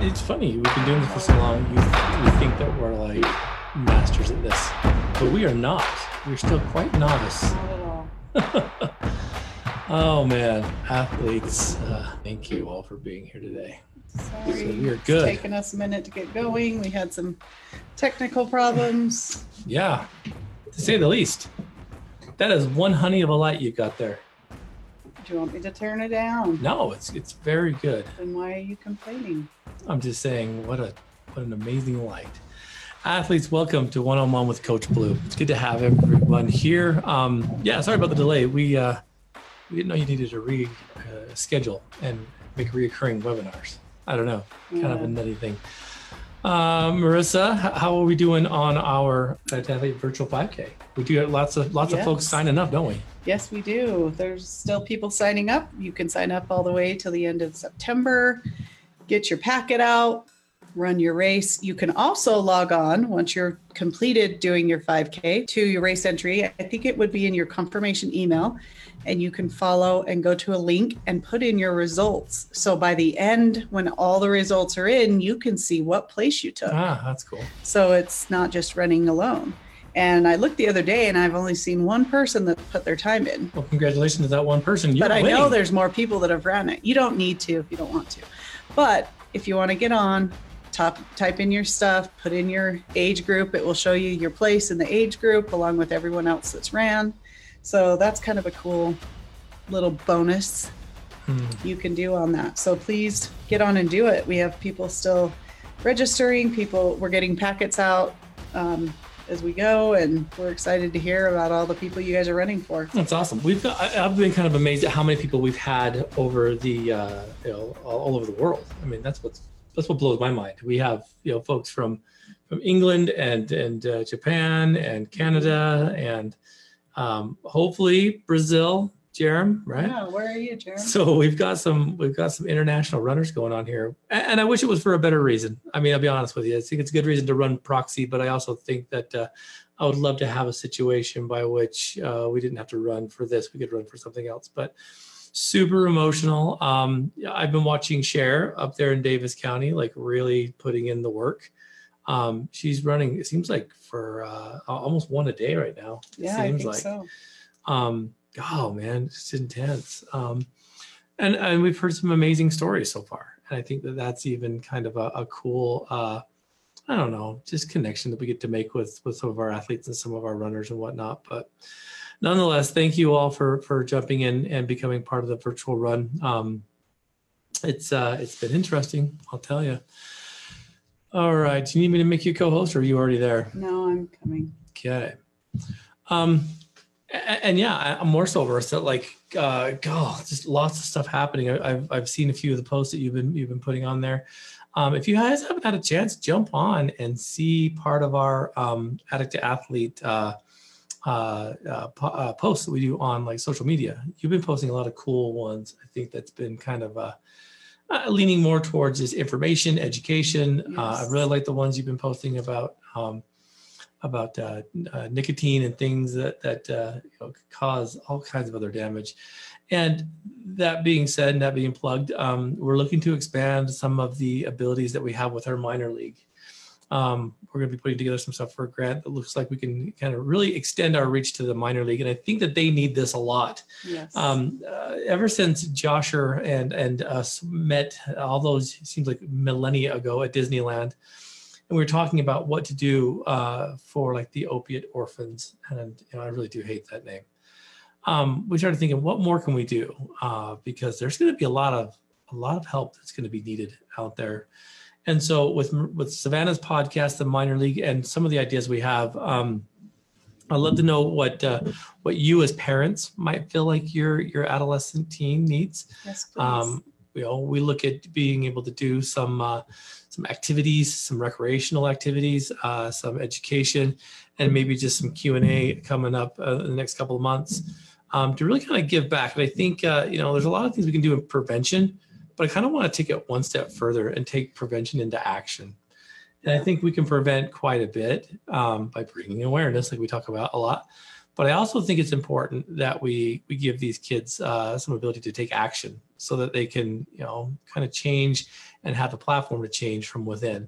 it's funny. We've been doing this for so long. You, we think that we're like masters at this, but we are not. We're still quite novice. Not at all. Oh man, athletes! Uh, thank you all for being here today. Sorry. So we are It's good. taken us a minute to get going. We had some technical problems. Yeah, to say the least. That is one honey of a light you got there. Do you want me to turn it down? No, it's it's very good. Then why are you complaining? I'm just saying, what a what an amazing light. Athletes, welcome to One on One with Coach Blu. It's good to have everyone here. Um, yeah, sorry about the delay. We uh, we didn't know you needed to re uh, schedule and make reoccurring webinars. I don't know, kind of a nutty thing. Uh, Marissa, how are we doing on our Athlete Virtual 5K? We do have lots of lots of folks signing up, don't we? Yes, we do. There's still people signing up. You can sign up all the way till the end of September. Get your packet out, run your race. You can also log on once you're completed doing your 5K to your race entry. I think it would be in your confirmation email, and you can follow and go to a link and put in your results. So by the end, when all the results are in, you can see what place you took. Ah, that's cool. So it's not just running alone. And I looked the other day and I've only seen one person that put their time in. Well, congratulations to that one person. You're but I know there's more people that have ran it. You don't need to if you don't want to. But if you want to get on, top, type in your stuff, put in your age group. It will show you your place in the age group along with everyone else that's ran. So that's kind of a cool little bonus Hmm. you can do on that. So please get on and do it. We have people still registering, people, we're getting packets out um, as we go, and we're excited to hear about all the people you guys are running for. That's awesome. We've got, I, I've been kind of amazed at how many people we've had over the uh, you know all, all over the world. I mean, that's what's that's what blows my mind. We have you know folks from from England and and uh, Japan and Canada and um, hopefully Brazil. Jerem, right? Yeah, where are you, Jared? So we've got some we've got some international runners going on here, and I wish it was for a better reason. I mean, I'll be honest with you. I think it's a good reason to run proxy, but I also think that uh, I would love to have a situation by which uh, we didn't have to run for this; we could run for something else. But super emotional. Um, I've been watching Cher up there in Davis County, like really putting in the work. Um, she's running. It seems like for uh, almost one a day right now. It yeah, I seems think like so. um oh man it's intense um and and we've heard some amazing stories so far and i think that that's even kind of a, a cool uh i don't know just connection that we get to make with with some of our athletes and some of our runners and whatnot but nonetheless thank you all for for jumping in and becoming part of the virtual run um it's uh it's been interesting i'll tell you all right do you need me to make you co-host or are you already there No, I'm coming. Okay. Um, a- and, yeah, I- I'm more so versed that like, uh, God, just lots of stuff happening. I, I've I've seen a few of the posts that you've been you've been putting on there. Um, if you guys haven't had a chance, jump on and see part of our um, addict to athlete uh, uh, uh, po- uh, posts that we do on like social media. You've been posting a lot of cool ones. I think that's been kind of uh, uh, leaning more towards this information, education. Uh, I really like the ones you've been posting about um, about uh, uh, nicotine and things that that uh, you know, could cause all kinds of other damage. And that being said, and that being plugged, um, we're looking to expand some of the abilities that we have with our minor league. Um, we're going to be putting together some stuff for a grant that looks like we can kind of really extend our reach to the minor league, and I think that they need this a lot. Yes. Um, uh, ever since Josher and and us met, all those seems like millennia ago at Disneyland, and we were talking about what to do uh, for like the opiate orphans, and you know, I really do hate that name. Um, we started thinking, what more can we do? Uh, because there's going to be a lot of a lot of help that's going to be needed out there. And so with with Savannah's podcast, the minor league, and some of the ideas we have. Um, I'd love to know what uh, what you as parents might feel like your your adolescent teen needs. yes, please. Um, you know, we look at being able to do some uh, some activities, some recreational activities, uh, some education, and maybe just some Q and A coming up uh, in the next couple of months um, to really kind of give back. And I think uh, you know, there's a lot of things we can do in prevention, but I kind of want to take it one step further and take prevention into action. And I think we can prevent quite a bit um, by bringing awareness, like we talk about a lot. But I also think it's important that we we give these kids uh, some ability to take action so that they can you know kind of change and have the platform to change from within.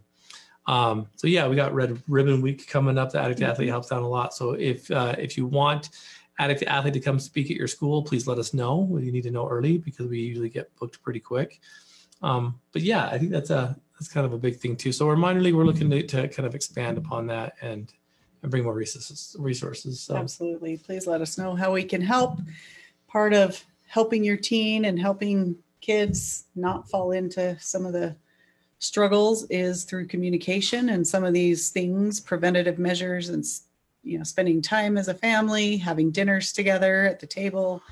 Um, so yeah, we got Red Ribbon Week coming up. The Addict Mhm. Athlete helps out a lot. So if uh, if you want Addict Athlete to come speak at your school, please let us know. You need to know early because we usually get booked pretty quick. Um, but yeah, I think that's a that's kind of a big thing too. So we're minor league. We're looking to, to kind of expand upon that and and bring more resources resources. So Absolutely. Please let us know how we can help. Part of helping your teen and helping kids not fall into some of the struggles is through communication and some of these things, preventative measures and you know, spending time as a family, having dinners together at the table.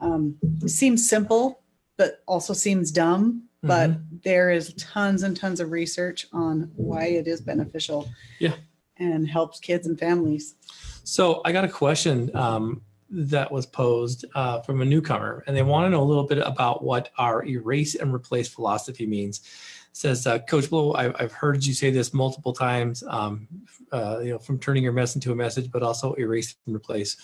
Um, seems simple, but also seems dumb. But there is tons and tons of research on why it is beneficial. Yeah. And helps kids and families. So I got a question um, that was posed uh, from a newcomer, and they want to know a little bit about what our erase and replace philosophy means. Says uh, Coach Blu, I've, I've heard you say this multiple times. Um, uh, you know, from turning your mess into a message, but also erase and replace.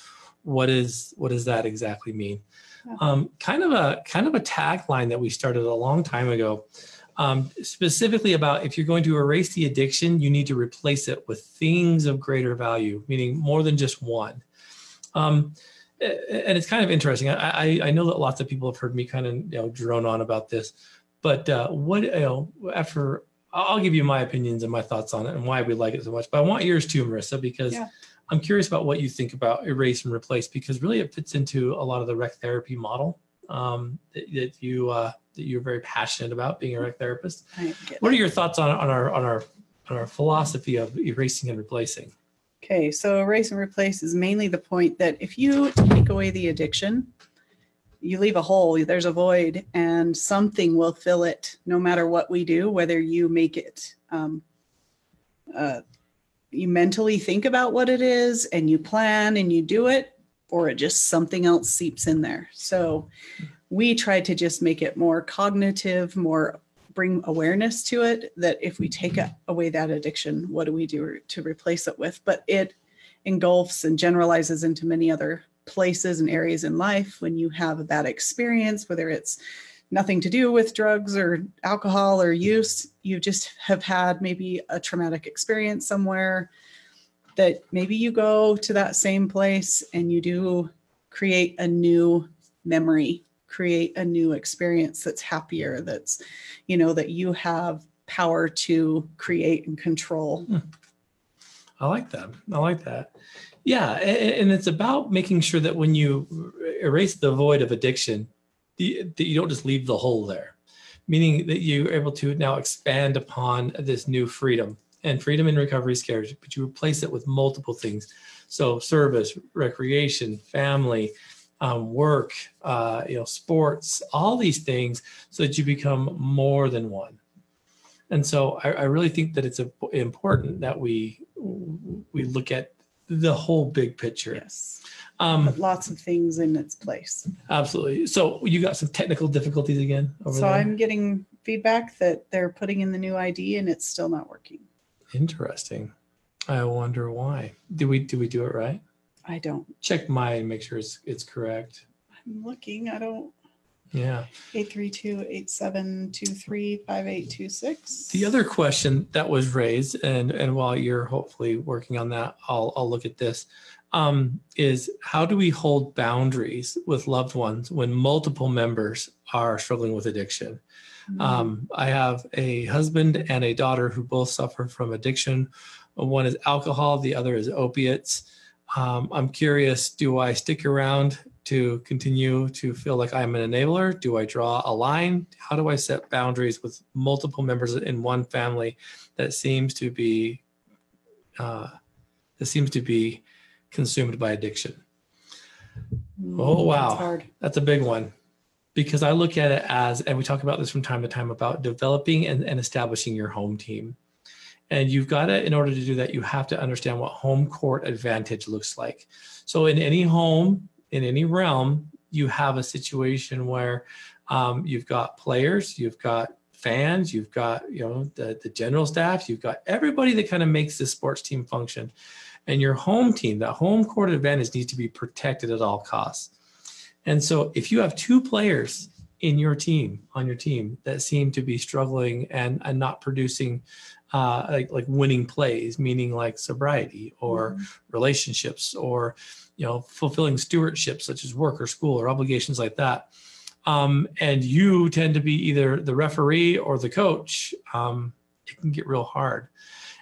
What is what does that exactly mean? Yeah. Um, kind of a kind of a tagline that we started a long time ago. Um, specifically about if you're going to erase the addiction, you need to replace it with things of greater value, meaning more than just one. Um, and it's kind of interesting. I, I, I know that lots of people have heard me kind of you know drone on about this, but uh, what you know after I'll give you my opinions and my thoughts on it and why we like it so much. But I want yours too, Marissa, because Yeah. I'm curious about what you think about erase and replace because really it fits into a lot of the rec therapy model um, that, that you uh, that you're very passionate about being a rec therapist. What are your thoughts on, on our on our on our philosophy of erasing and replacing? Okay, so erase and replace is mainly the point that if you take away the addiction, you leave a hole, there's a void, and something will fill it no matter what we do, whether you make it, um, uh, you mentally think about what it is and you plan and you do it, or it just something else seeps in there. So we try to just make it more cognitive, more bring awareness to it that if we take away that addiction, what do we do to replace it with? But it engulfs and generalizes into many other places and areas in life when you have a bad experience, whether it's nothing to do with drugs or alcohol or use, you just have had maybe a traumatic experience somewhere that maybe you go to that same place and you do create a new memory create a new experience that's happier that's you know that you have power to create and control hmm. I like that. I like that. Yeah, and it's about making sure that when you erase the void of addiction, that you don't just leave the hole there, meaning that you're able to now expand upon this new freedom. And freedom in recovery is scarce, but you replace it with multiple things. So service, recreation, family, um, work, uh, you know, sports, all these things, so that you become more than one. And so I, I really think that it's important that we we look at the whole big picture. yes Um, lots of things in its place absolutely. So you got some technical difficulties again over so there. i'm getting feedback that they're putting in the new id and it's still not working Interesting. I wonder why. Did we did we do it right? i don't Check mine and make sure it's it's correct. i'm looking i don't Yeah. 832-8723-5826 The other question that was raised, and and while you're hopefully working on that, I'll I'll look at this. Um, is how do we hold boundaries with loved ones when multiple members are struggling with addiction? Mm-hmm. Um, I have a husband and a daughter who both suffer from addiction. One is alcohol, the other is opiates. Um, I'm curious do I stick around to continue to feel like I'm an enabler? Do I draw a line? How do I set boundaries with multiple members in one family that seems to be uh, that seems to be consumed by addiction? Mm, Oh, wow. that's That's a big one because I look at it as, and we talk about this from time to time about developing and, and establishing your home team. And you've got to, in order to do that, you have to understand what home court advantage looks like. So, in any home, in any realm, you have a situation where um, you've got players, you've got fans, you've got you know the, the general staff, you've got everybody that kind of makes this sports team function. And your home team, that home court advantage needs to be protected at all costs. And so if you have two players in your team, on your team, that seem to be struggling and, and not producing uh, like, like winning plays, meaning like sobriety or mm-hmm. relationships or, you know, fulfilling stewardship such as work or school or obligations like that. Um, and you tend to be either the referee or the coach, um, it can get real hard.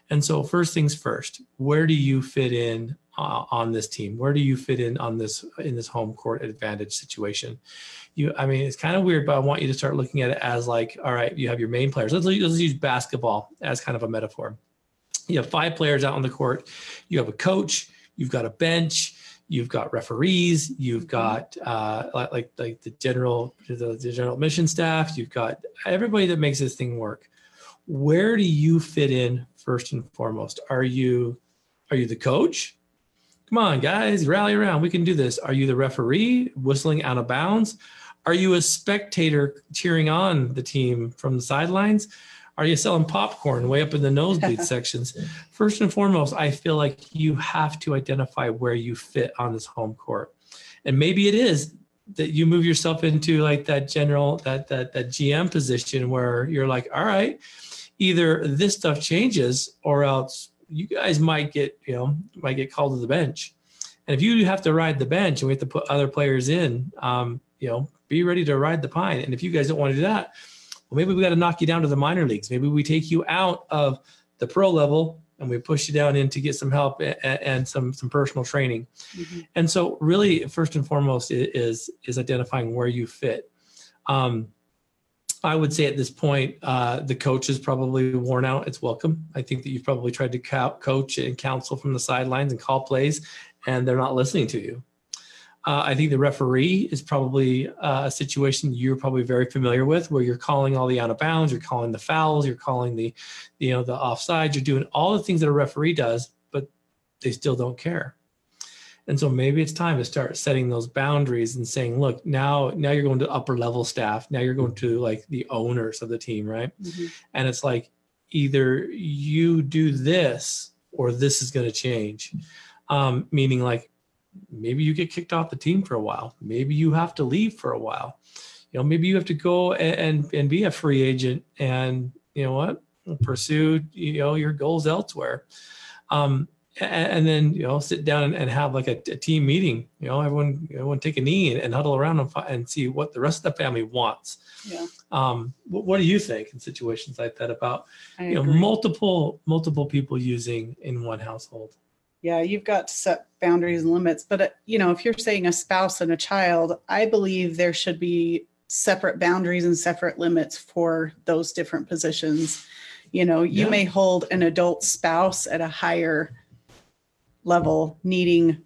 And so, first things first, where do you fit in uh, on this team? Where do you fit in on this in this home court advantage situation? You, I mean, it's kind of weird, but I want you to start looking at it as like, all right, you have your main players. Let's, let's use basketball as kind of a metaphor. You have five players out on the court. You have a coach. You've got a bench. You've got referees. You've got uh, like like the general the, the general mission staff. You've got everybody that makes this thing work where do you fit in first and foremost? Are you are you the coach? Come on, guys, rally around. We can do this. Are you the referee whistling out of bounds? Are you a spectator cheering on the team from the sidelines? Are you selling popcorn way up in the nosebleed sections? First and foremost, I feel like you have to identify where you fit on this home court. And maybe it is that you move yourself into like that general that that that GM position where you're like, all right, either this stuff changes or else you guys might get, you know, might get called to the bench. And if you have to ride the bench and we have to put other players in, um, you know, be ready to ride the pine. And if you guys don't want to do that, well, maybe we got to knock you down to the minor leagues. Maybe we take you out of the pro level and we push you down in to get some help and, and some some personal training. Mm-hmm. And so, really, first and foremost is is identifying where you fit. Um, I would say at this point, uh, the coach is probably worn out. It's welcome. I think that you've probably tried to co- coach and counsel from the sidelines and call plays, and they're not listening to you. Uh, I think the referee is probably uh, a situation you're probably very familiar with, where you're calling all the out of bounds, you're calling the fouls, you're calling the, you know, the offsides, you're doing all the things that a referee does, but they still don't care. And so maybe it's time to start setting those boundaries and saying, look, now now you're going to upper level staff. Now you're going to like the owners of the team, right? Mm-hmm. And it's like either you do this or this is going to change. Um, meaning like maybe you get kicked off the team for a while. Maybe you have to leave for a while. You know, maybe you have to go and and, and be a free agent and you know what pursue you know your goals elsewhere. Um, and then you know sit down and have like a, a, team meeting you know everyone everyone take a knee and, and huddle around and, and, see what the rest of the family wants yeah um what, what do you think in situations like that about I you agree. know multiple multiple people using in one household yeah you've got to set boundaries and limits but uh, you know if you're saying a spouse and a child i believe there should be separate boundaries and separate limits for those different positions you know you yeah. may hold an adult spouse at a higher level needing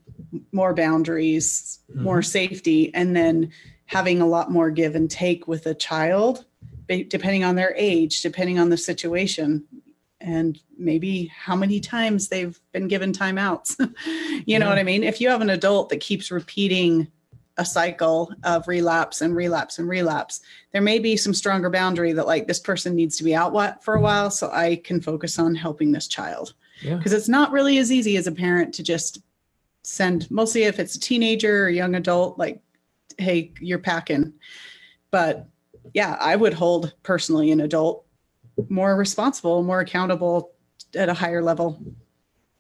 more boundaries, mm-hmm. more safety, and then having a lot more give and take with a child, depending on their age, depending on the situation, and maybe how many times they've been given timeouts. you yeah. know what I mean? If you have an adult that keeps repeating a cycle of relapse and relapse and relapse, there may be some stronger boundary that, like, this person needs to be out for a while so I can focus on helping this child because yeah. it's not really as easy as a parent to just send mostly if it's a teenager or young adult like hey you're packing but yeah i would hold personally an adult more responsible more accountable at a higher level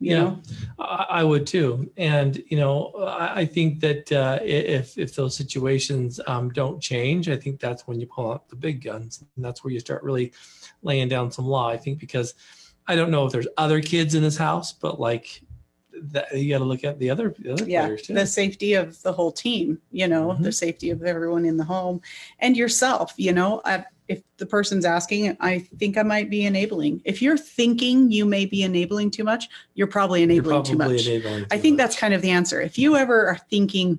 you yeah, know? I, would too. And you know i, think that uh, if if those situations um, don't change i think that's when you pull out the big guns. And that's where you start really laying down some law i think because I don't know if there's other kids in this house, but like that, you got to look at the other, the other yeah, players too. The safety of the whole team, you know, mm-hmm. the safety of everyone in the home and yourself, you know, I, if the person's asking, I think I might be enabling. If you're thinking you may be enabling too much, you're probably enabling you're probably too much. Enabling too I think much. that's kind of the answer. If you ever are thinking,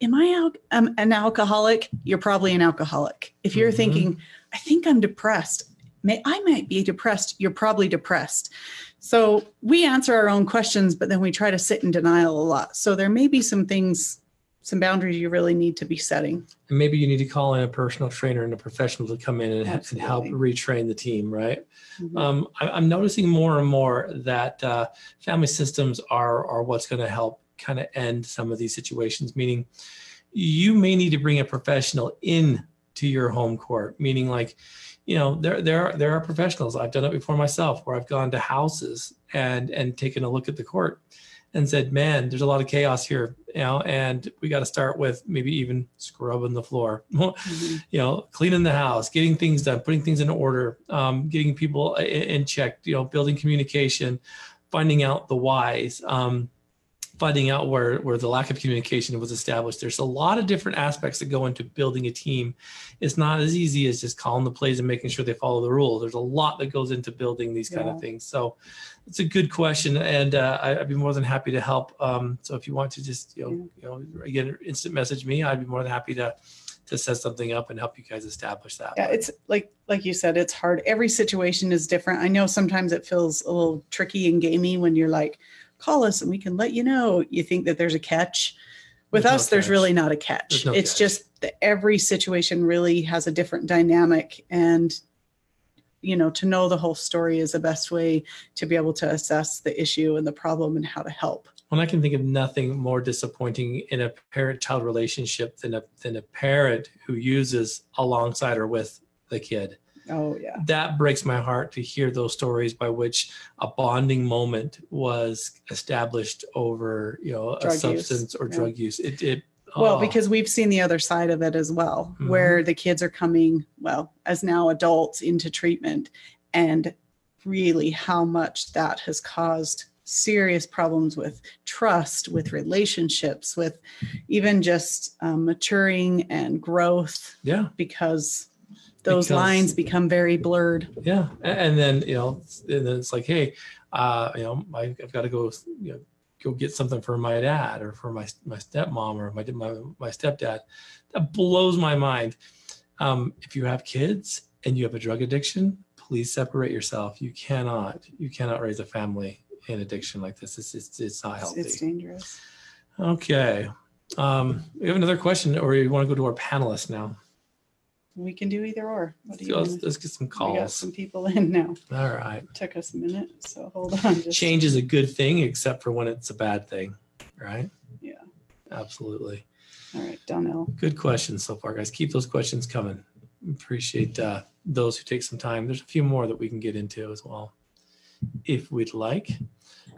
am I al- um, an alcoholic? You're probably an alcoholic. If you're mm-hmm. thinking, I think I'm depressed, may I might be depressed. You're probably depressed. So we answer our own questions, but then we try to sit in denial a lot. So there may be some things some boundaries you really need to be setting. And maybe you need to call in a personal trainer and a professional to come in and, and help retrain the team, right? Mhm. Um, I, I'm noticing more and more that uh, family systems are are what's going to help kind of end some of these situations. Meaning, you may need to bring a professional in to your home court. Meaning, like, you know, there there are, there are professionals. I've done it before myself, where I've gone to houses and and taken a look at the court and said, "Man, there's a lot of chaos here," you know, and we got to start with maybe even scrubbing the floor. Mhm. you know, cleaning the house, getting things done, putting things in order, um, getting people i- in check, you know, building communication, finding out the whys, um, finding out where where the lack of communication was established. There's a lot of different aspects that go into building a team. It's not as easy as just calling the plays and making sure they follow the rules. There's a lot that goes into building these kind Yeah. of things. So it's a good question, and uh, I- I'd be more than happy to help. Um, so if you want to just you know you know again instant message me, I'd be more than happy to to set something up and help you guys establish that. Yeah, it's like like you said, it's hard. Every situation is different. I know sometimes it feels a little tricky and gamey when you're like, call us and we can let you know. You think that there's a catch. With There's no us, there's catch. really not a catch. No it's catch. just that every situation really has a different dynamic and you know, to know the whole story is the best way to be able to assess the issue and the problem and how to help. When I can think of nothing more disappointing in a parent-child relationship than a than a parent who uses alongside or with the kid. Oh yeah. That breaks my heart to hear those stories by which a bonding moment was established over, you know, a Drug use, substance or yeah. drug use. It it Well, oh, because we've seen the other side of it as well, Mhm. where the kids are coming, well, as now adults into treatment, and really how much that has caused serious problems with trust, with relationships, with even just um, maturing and growth, yeah, because those Because- lines become very blurred. Yeah, A- and then you know, and then it's like, hey, uh, you know, I, I've got to go, you know, go get something for my dad or for my my stepmom or my my my stepdad. That blows my mind. Um, if you have kids and you have a drug addiction, please separate yourself. You cannot, you cannot raise a family in addiction like this. It's it's, it's not healthy. it's dangerous. Okay. Um, we have another question, or you want to go to our panelists now? We can do either or. What do you Let's, want? let's get some We got calls. some people in now. All right. Took us a minute, so hold on. just- change is a good thing except for when it's a bad thing right Yeah. absolutely All right, Donnell. good questions so far guys keep those questions coming appreciate uh, those who take some time there's a few more that we can get into as well if we'd like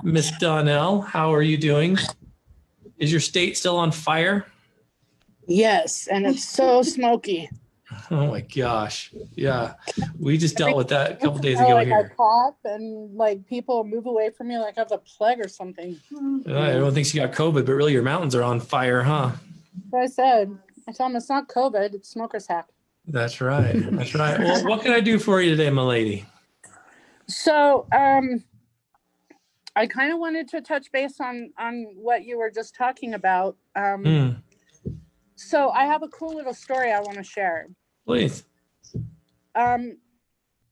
miss donnell how are you doing is your state still on fire Yes, and it's so smoky. Oh my gosh. Yeah. We just dealt with that a couple days ago like I here. cough and like people move away from me like I have the plague or something. Uh, everyone thinks you got covid but really your mountains are on fire huh? So I said, I told them it's not COVID, it's smoker's hack. that's right. That's right. Well what can i do for you today my lady So um I kind of wanted to touch base on on what you were just talking about. Um Hmm, so I have a cool little story I want to share. Please Um,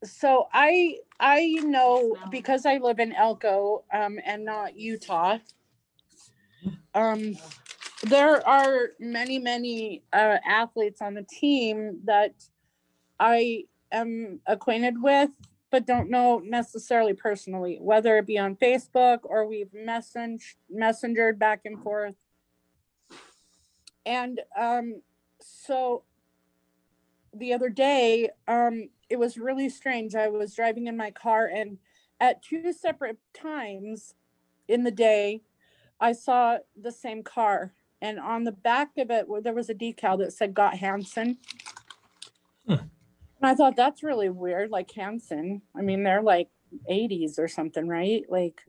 so I I know because I live in Elko um, and not Utah. Um, there are many many uh, athletes on the team that I am acquainted with, but don't know necessarily personally, whether it be on Facebook or we've messaged messengered back and forth. And um, so the other day um it was really strange i was driving in my car and at two separate times in the day i saw the same car and on the back of it there was a decal that said got hansen Hmm. and i thought that's really weird like hansen i mean they're like 80s or something right like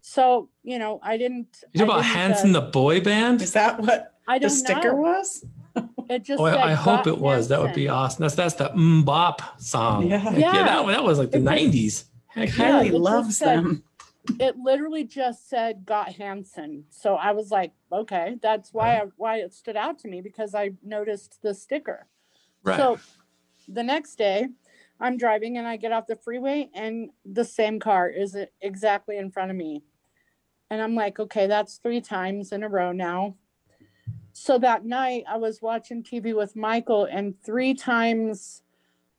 so you know i didn't You talk I about didn't, uh, Hanson the boy band? Is that what i the don't sticker know was? it just Oh, said, I, I hope it was. That would be awesome. That's that's the MMMBop song. Yeah. Heck Yeah. that, that was like the It nineties. Heck yeah. Yeah, Kylie loves said- them. it literally just said got Hansen. So I was like, okay, that's why I, why it stood out to me because I noticed the sticker. Right. So the next day, I'm driving and I get off the freeway and the same car is exactly in front of me. And I'm like, okay, that's three times in a row now. So that night I was watching TV with Michael, and three times,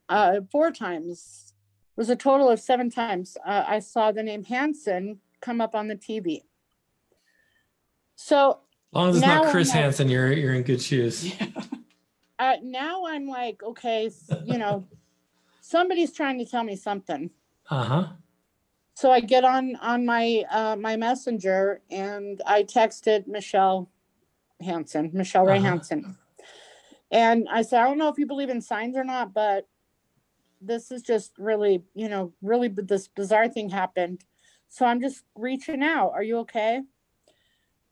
uh, four times, it was a total of seven times, uh, I saw the name Hanson come up on the TV. So As long as it's Now not I'm Chris like- Hansen, you're you're in good shoes. uh, now I'm like, okay, you know, somebody's trying to tell me something. Uh huh. So I get on on my uh, my messenger and I texted Michelle Hansen, Michelle Ray Uh-huh. Hansen, and I said, I don't know if you believe in signs or not, but this is just really, you know, really b- this bizarre thing happened. So I'm just reaching out. Are you okay?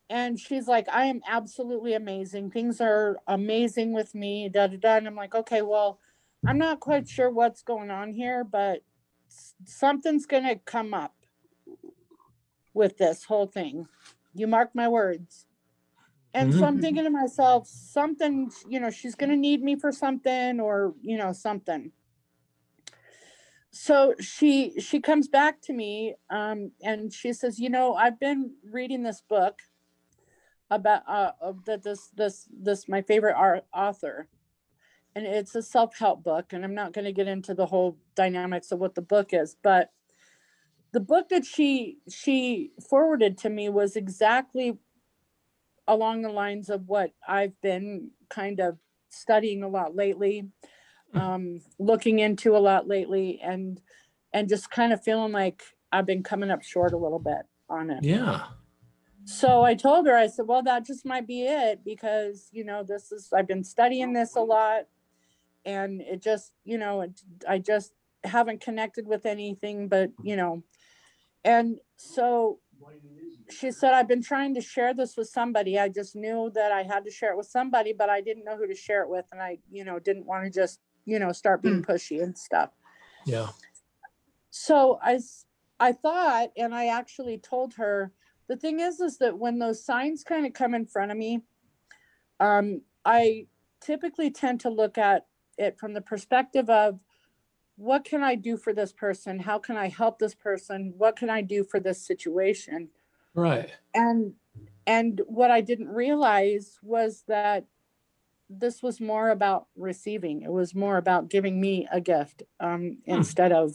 And she's like, I am absolutely amazing. Things are amazing with me. Da da da. And I'm like, okay, well, I'm not quite sure what's going on here, but s- something's going to come up with this whole thing. You mark my words. And so I'm Mhm. thinking to myself, something, you know, she's going to need me for something or, you know, something. So she she comes back to me um and she says, "You know, I've been reading this book about uh of that this this this my favorite art author and it's a self-help book and i'm not going to get into the whole dynamics of what the book is but the book that she she forwarded to me was exactly along the lines of what i've been kind of studying a lot lately um looking into a lot lately and and just kind of feeling like i've been coming up short a little bit on it. Yeah. so I told her, I said, well, that just might be it because, you know, this is, I've been studying this a lot and it just, you know, it, I just haven't connected with anything, but, you know, and so she said, I've been trying to share this with somebody. I just knew that I had to share it with somebody, but I didn't know who to share it with. And I, you know, didn't want to just, you know, start being pushy and stuff Yeah. so I, I thought, and I actually told her, the thing is, is that when those signs kind of come in front of me, um, I typically tend to look at it from the perspective of what can I do for this person? How can I help this person? What can I do for this situation? Right. and and what i didn't realize was that this was more about receiving it was more about giving me a gift um instead of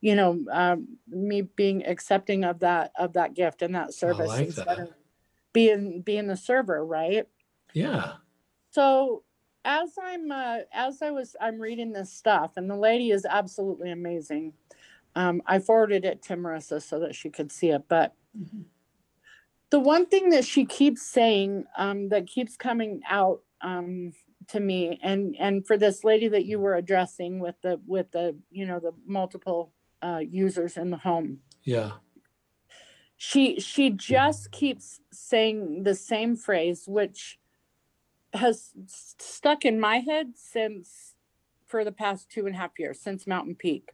you know um me being accepting of that of that gift and that service like instead that. of being being the server right Yeah. so as i'm uh, as i was i'm reading this stuff and the lady is absolutely amazing um i forwarded it to marissa so that she could see it but Mhm. The one thing that she keeps saying um, that keeps coming out um, to me and and for this lady that you were addressing with the with the you know the multiple uh, users in the home. Yeah. she she just keeps saying the same phrase which has stuck in my head since for the past two and a half years since mountain peak.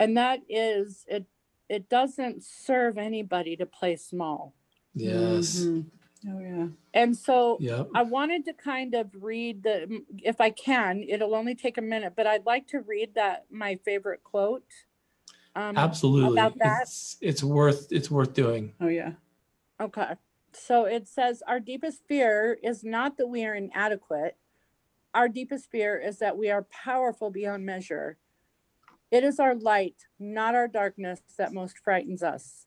And that is it it doesn't serve anybody to play small Yes. Mhm. Oh yeah. and so Yep. I wanted to kind of read the, if I can, it'll only take a minute, but I'd like to read that, my favorite quote. um, Absolutely. About that. It's it's worth it's worth doing. Oh yeah. Okay. So it says, Our deepest fear is not that we are inadequate. Our deepest fear is that we are powerful beyond measure. It is our light, not our darkness, that most frightens us.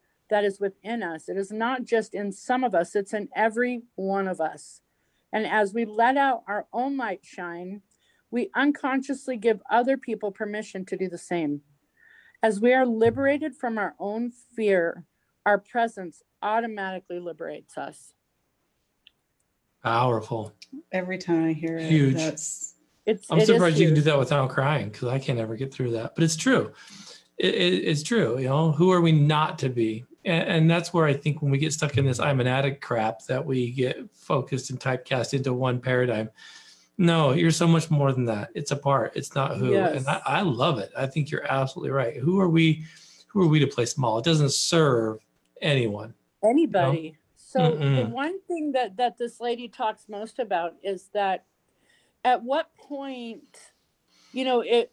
that is within us. It is not just in some of us, it's in every one of us. And as we let out our own light shine, we unconsciously give other people permission to do the same. As we are liberated from our own fear, our presence automatically liberates us. Powerful. Every time I hear it, Huge. that's It's I'm it is surprised you can do that without crying because I can't ever get through that. But it's true. It, it, it's true. You know, who are we not to be? And, and that's where I think when we get stuck in this I'm an addict crap that we get focused and typecast into one paradigm. No, you're so much more than that. It's a part. It's not who. Yes. And I, I love it. I think you're absolutely right. Who are we? Who are we to play small? It doesn't serve anyone. anybody. So the Mm-mm. one thing that that this lady talks most about is that at what point, you know, it,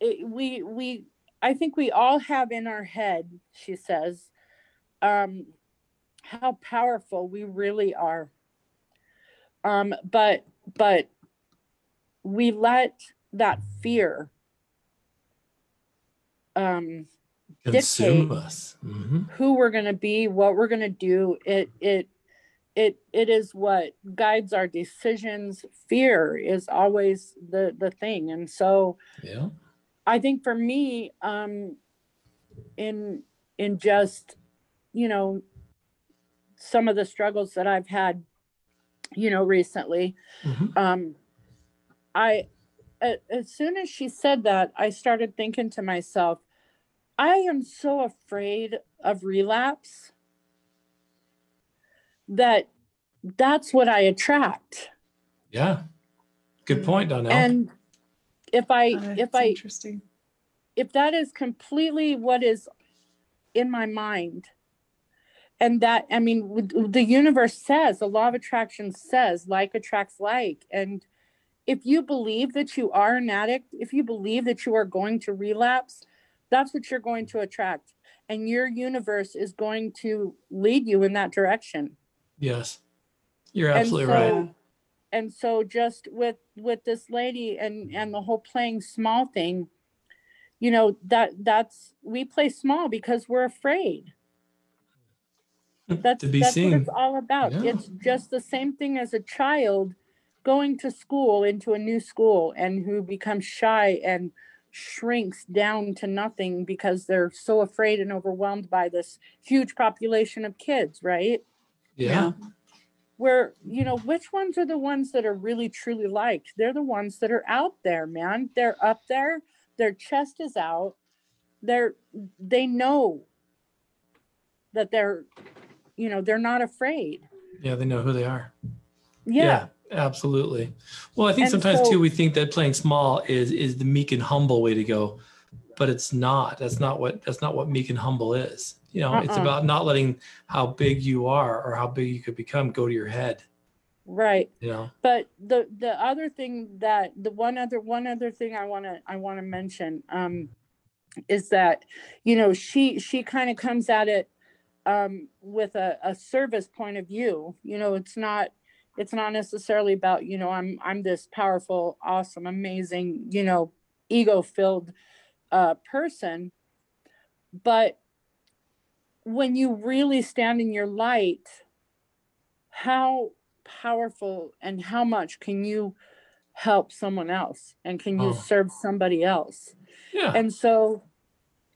it we we I think we all have in our head, she says, um, how powerful we really are. Um, but but we let that fear um Consume us. hmm who we're going to be what we're going to do it it it it is what guides our decisions fear is always the the thing and so Yeah. i think for me um in in just you know some of the struggles that i've had you know recently hmm um i a- as soon as she said that i started thinking to myself i am so afraid of relapse that that's what i attract Yeah. Good point, Donnell. and if i Uh, if it's i interesting. if that is completely what is in my mind and that i mean the universe says the law of attraction says like attracts like and if you believe that you are an addict if you believe that you are going to relapse that's what you're going to attract and your universe is going to lead you in that direction yes. You're And absolutely so- right. and so just with with this lady and and the whole playing small thing you know that that's we play small because we're afraid that's to be that's what it's all about. Yeah. it's just the same thing as a child going to school into a new school and who becomes shy and shrinks down to nothing because they're so afraid and overwhelmed by this huge population of kids right? Yeah. where you know which ones are the ones that are really truly liked? They're the ones that are out there man. They're up there. Their chest is out. They're they know that they're you know they're not afraid Yeah. They know who they are. yeah, absolutely. Well, I think And sometimes so- too we think that playing small is is the meek and humble way to go, but it's not. That's not what that's not what meek and humble is. You know, it's Uh-uh. about not letting how big you are or how big you could become go to your head. right You know. but the the other thing that the one other one other thing i want to i want to mention um is that you know she she kind of comes at it um with a, a service point of view you know it's not it's not necessarily about you know i'm i'm this powerful awesome amazing you know ego filled uh person but when you really stand in your light how powerful and how much can you help someone else and can you Oh. serve somebody else Yeah. and so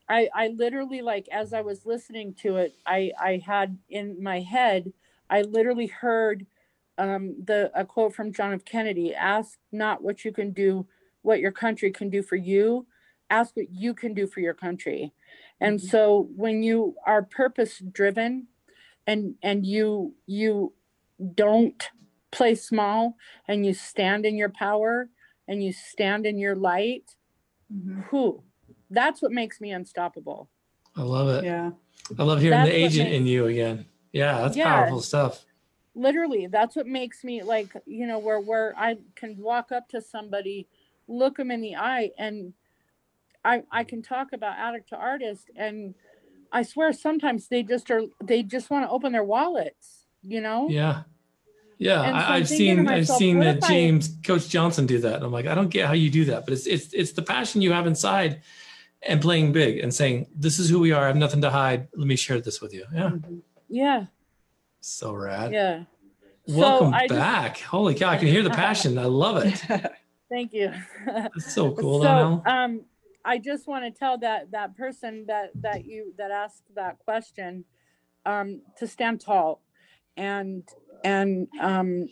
i i literally like as i was listening to it i i had in my head i literally heard um the a quote from john f kennedy ask not what you can do what your country can do for you ask what you can do for your country and Mhm. so when you are purpose driven and and you you don't play small and you stand in your power and you stand in your light Mhm. who that's what makes me unstoppable I love it. Yeah. I love hearing That's the agent makes- in you again. Yeah, that's Yeah. powerful stuff. literally that's what makes me like you know where where i can walk up to somebody look them in the eye and i i can talk about addict to artist and i swear sometimes they just are they just want to open their wallets you know Yeah. Yeah, so I, I'm I've thinking to seen I've seen I- James Coach Johnson do that. And I'm like, I don't get how you do that, but it's it's it's the passion you have inside, and playing big and saying, "This is who we are. I have nothing to hide. Let me share this with you." Yeah, Mhm. yeah so rad. yeah Welcome So I just- back. Holy cow, I can hear the passion. I love it. thank you It's so cool, so Donnell. um i just want to tell that that person that that you that asked that question um to stand tall and and um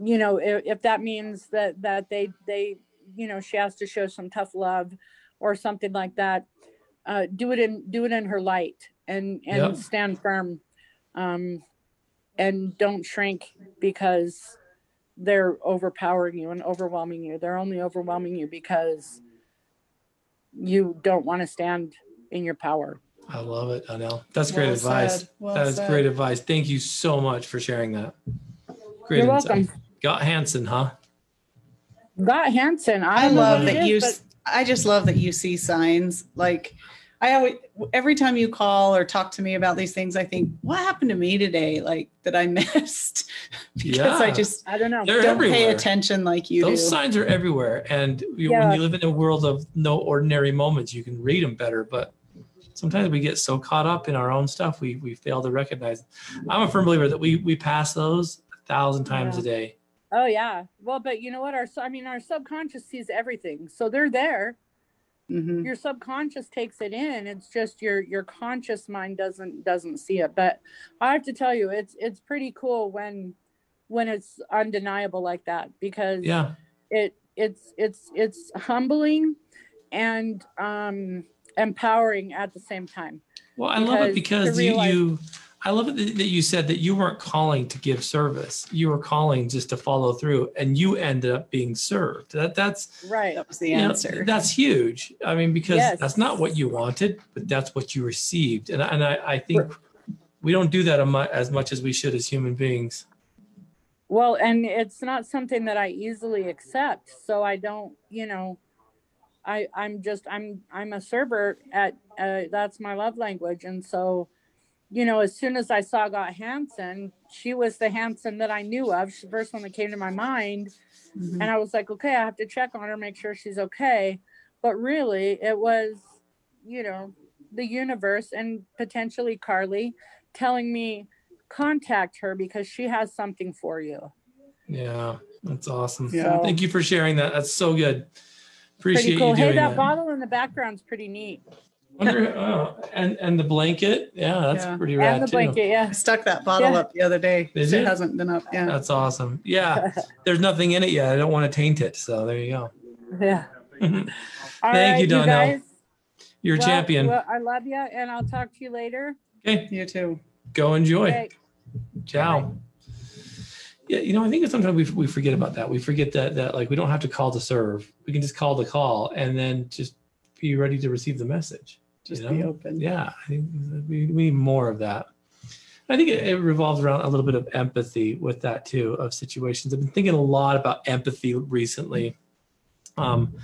you know if, if that means that that they they you know she has to show some tough love or something like that uh do it in do it in her light and and Yep. stand firm um and don't shrink because they're overpowering you and overwhelming you. They're only overwhelming you because you don't want to stand in your power. I love it, Donnell. That's great Well advice. well that is said. great advice. Thank you so much for sharing that. Great You're insight. welcome. Got Hanson, huh? Got Hanson. I, I don't love what that you. is, s- I just love that you see signs. Like I always, every time you call or talk to me about these things, I think, what happened to me today? Like that I missed because I just I don't know. They're don't pay attention like you Those do. signs are everywhere. And you, Yeah. when you live in a world of no ordinary moments, you can read them better. But sometimes we get so caught up in our own stuff, we, we fail to recognize. I'm a firm believer that we, we pass those a thousand times Yeah. a day. Oh yeah. Well, but you know what? Our I mean, our subconscious sees everything, so they're there. Mhm. Your subconscious takes it in. It's just your your conscious mind doesn't doesn't see it. But I have to tell you, it's it's pretty cool when when it's undeniable like that because Yeah. it it's it's it's humbling and um empowering at the same time. Well, I love it Because because you, you, I love it that that you said that you weren't calling to give service. You were calling just to follow through and you ended up being served. That that's, Right. That was the you know, answer. that's huge. I mean, because Yes. that's not what you wanted, but that's what you received. And, and I, I think we don't do that as much as we should as human beings. Well, and it's not something that I easily accept. So I don't, you know, I I'm just I'm I'm a server at uh, that's my love language, and so, you know, as soon as I saw Got Hanson, she was the Hanson that I knew of. She's the first one that came to my mind, Mhm. and I was like, okay, I have to check on her, make sure she's okay. But really, it was, you know, the universe and potentially Carly telling me contact her because she has something for you. Yeah, that's awesome. Yeah. Thank you for sharing that. That's so good. Appreciate pretty cool. you Hey, that, that. bottle in the background's pretty neat. Wonder, oh, and and the blanket, yeah, that's Yeah. pretty rad and the too. blanket, I yeah. stuck that bottle Yeah. up the other day. Did it you? hasn't been up. Yeah. That's awesome. Yeah, there's nothing in it yet. I don't want to taint it, so there you go. Yeah. All Thank you, right, Donnell. guys. You're a Well- champion. well, I love you, and I'll talk to you later. okay, You too. go enjoy. Okay. Ciao. Yeah, you know, I think sometimes we, we forget about that. We forget that that like we don't have to call to serve. We can just call the call and then just be ready to receive the message. Just You be open. Yeah, I think we, we need more of that. I think it, it revolves around a little bit of empathy with that too of situations. I've been thinking a lot about empathy recently, um,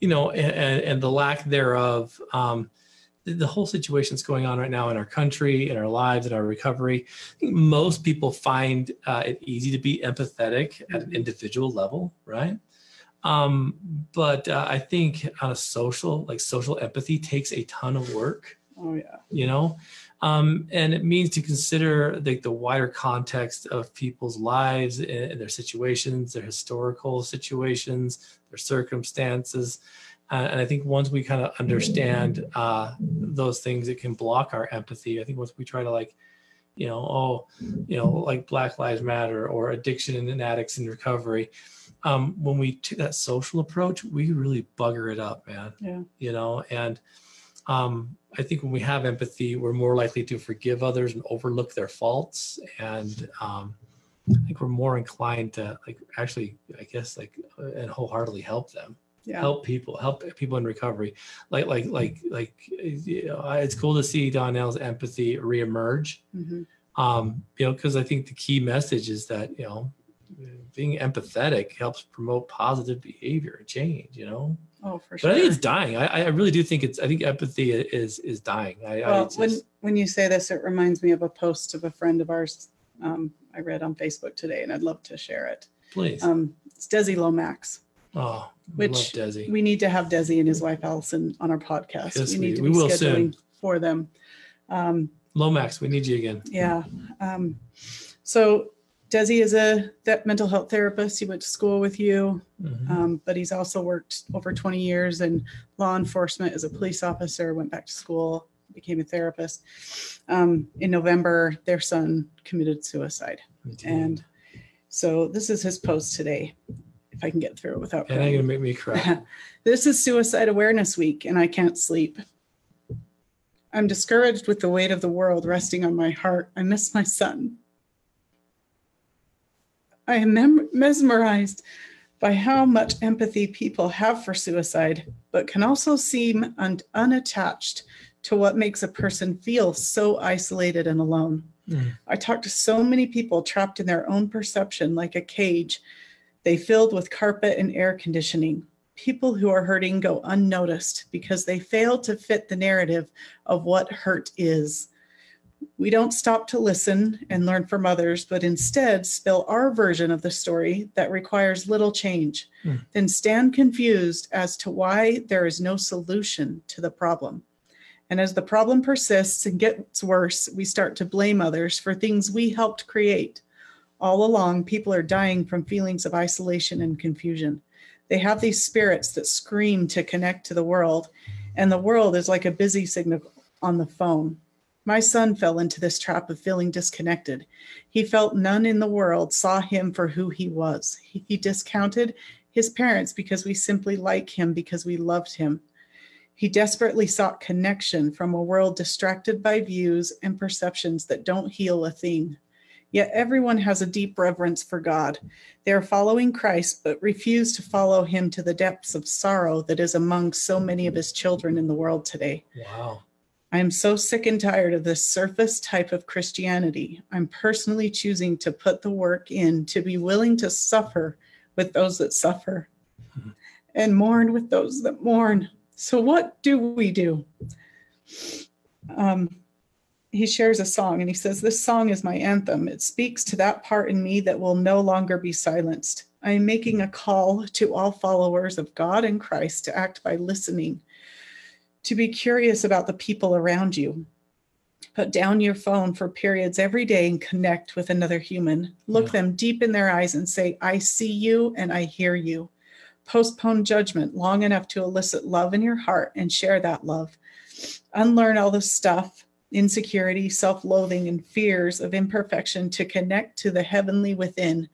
you know, and, and the lack thereof. Um, the, whole situation that's going on right now in our country, in our lives, in our recovery. I think most people find uh, it easy to be empathetic at an Mhm. individual level, right? Um, but uh, I think on a social, like social empathy takes a ton of work, Oh yeah. you know, um, and it means to consider the, the wider context of people's lives and, and their situations, their historical situations, their circumstances. Uh, and I think once we kind of understand uh, those things, it can block our empathy. I think once we try to like, you know, oh, you know, like Black Lives Matter or addiction and addicts in recovery, um, when we take that social approach, we really bugger it up, man. Yeah. You know, and um, I think when we have empathy, we're more likely to forgive others and overlook their faults. And um, I think we're more inclined to like actually, I guess, like uh, and wholeheartedly help them Yeah. help people help people in recovery like like like like you know, it's cool to see donnell's empathy reemerge Mhm. um you know because i think the key message is that you know being empathetic helps promote positive behavior and change you know Oh, for sure but i think it's dying i i really do think it's i think empathy is is dying i, I well, just, when when you say this, it reminds me of a post of a friend of ours um, I read on Facebook today, and I'd love to share it. please Um, it's Desi Lomax. Oh which love desi We need to have Desi and his wife Allison on our podcast. Yes, we need to we be will scheduling soon. for them. Um, lomax we need you again yeah. Um, so Desi is a that mental health therapist. He went to school with you, Mhm. um, but he's also worked over 20 years in law enforcement as a police officer. Went back to school, became a therapist. Um, in November, their son committed suicide, and so this is his post today. If I can get through it without. and crying. you're gonna make me cry this is Suicide Awareness Week, and I can't sleep. I'm discouraged with the weight of the world resting on my heart. I miss my son. I am mem- mesmerized by how much empathy people have for suicide, but can also seem un- unattached to what makes a person feel so isolated and alone. Mm. I talk to so many people trapped in their own perception like a cage they filled with carpet and air conditioning. People who are hurting go unnoticed because they fail to fit the narrative of what hurt is. We don't stop to listen and learn from others, but instead spill our version of the story that requires little change, Hmm. then stand confused as to why there is no solution to the problem. And as the problem persists and gets worse, we start to blame others for things we helped create. All along, people are dying from feelings of isolation and confusion. They have these spirits that scream to connect to the world, and the world is like a busy signal on the phone. My son fell into this trap of feeling disconnected. He felt none in the world saw him for who he was. He, discounted his parents because we simply like him because we loved him. He desperately sought connection from a world distracted by views and perceptions that don't heal a thing. Yet everyone has a deep reverence for God. They are following Christ, but refuse to follow him to the depths of sorrow that is among so many of his children in the world today. Wow. I am so sick and tired of this surface type of Christianity. I'm personally choosing to put the work in to be willing to suffer with those that suffer Mhm. and mourn with those that mourn. So, what do we do? Um, he shares a song and he says, This song is my anthem. It speaks to that part in me that will no longer be silenced. I am making a call to all followers of God and Christ to act by listening to be curious about the people around you. Put down your phone for periods every day and connect with another human. Look Yeah. them deep in their eyes and say, I see you and I hear you. Postpone judgment long enough to elicit love in your heart and share that love. Unlearn all the stuff, insecurity, self loathing, and fears of imperfection to connect to the heavenly within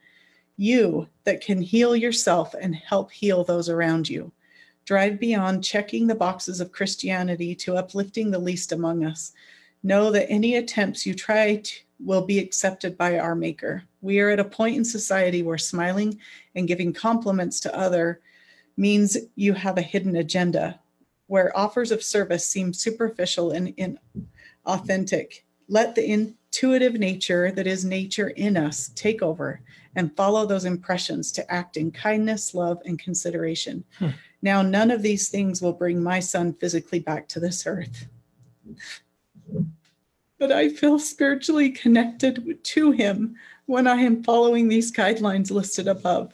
you that can heal yourself and help heal those around you drive beyond checking the boxes of Christianity to uplifting the least among us. Know that any attempts you try will be accepted by our Maker. We are at a point in society where smiling and giving compliments to other means you have a hidden agenda, where offers of service seem superficial and inauthentic. Let the intuitive nature that is nature in us take over and follow those impressions to act in kindness, love, and consideration. Hmm. Now, none of these things will bring my son physically back to this earth. But I feel spiritually connected to him when I am following these guidelines listed above.